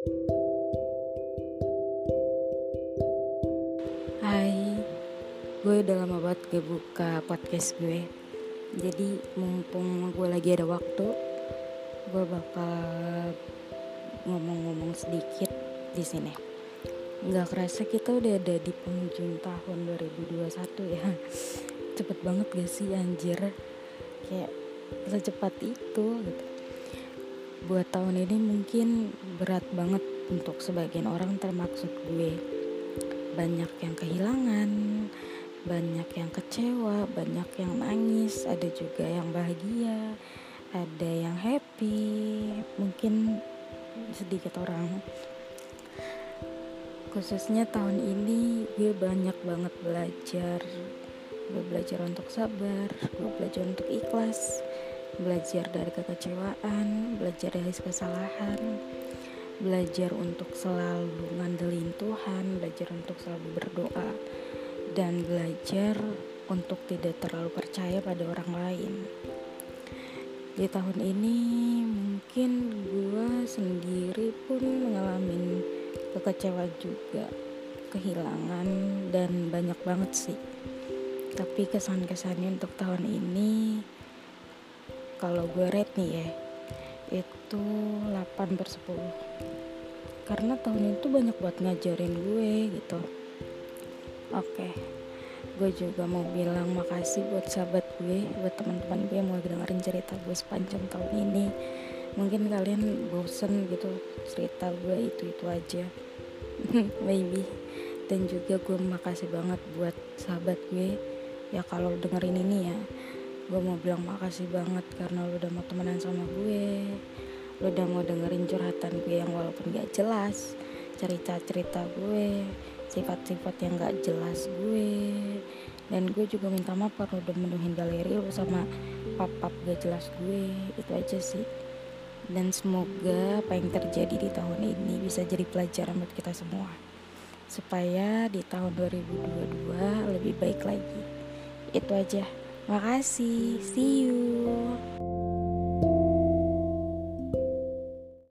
Hai, gue udah lama banget gak buka podcast gue. Jadi mumpung gue lagi ada waktu Gue bakal ngomong-ngomong sedikit di sini. Gak kerasa kita udah ada di penghujung tahun 2021 ya. Cepet banget gak sih anjir? Kayak secepat itu gitu Buat tahun ini mungkin berat banget untuk sebagian orang termaksud gue banyak yang kehilangan, banyak yang kecewa, banyak yang nangis, ada juga yang bahagia, ada yang happy, mungkin sedikit orang. Khususnya tahun ini gue banyak banget belajar. Gue belajar untuk sabar, gue belajar untuk ikhlas, belajar dari kekecewaan, belajar dari kesalahan, belajar untuk selalu ngandelin Tuhan, belajar untuk selalu berdoa, dan belajar untuk tidak terlalu percaya pada orang lain. Di tahun ini mungkin gue sendiri pun mengalami kekecewaan juga, kehilangan dan banyak banget sih. Tapi kesan-kesannya untuk tahun ini kalau gue rate nih ya itu 8 per 10 karena tahun itu banyak buat ngajarin gue gitu. Oke gue juga mau bilang makasih buat sahabat gue buat teman-teman gue yang mau dengerin cerita gue sepanjang tahun ini. Mungkin kalian bosen gitu cerita gue itu itu aja. Maybe. Dan juga gue makasih banget buat sahabat gue. Ya kalau dengerin ini ya gue mau bilang makasih banget karena lu udah mau temenan sama gue. Lu udah mau dengerin curhatan gue yang walaupun gak jelas cerita-cerita gue sifat-sifat yang gak jelas gue. Dan gue juga minta maaf karena udah menuhin galeri lu sama pap-pap gak jelas gue. Itu aja sih. Dan semoga apa yang terjadi di tahun ini bisa jadi pelajaran buat kita semua. Supaya di tahun 2022 lebih baik lagi. Itu aja Makasih, see you.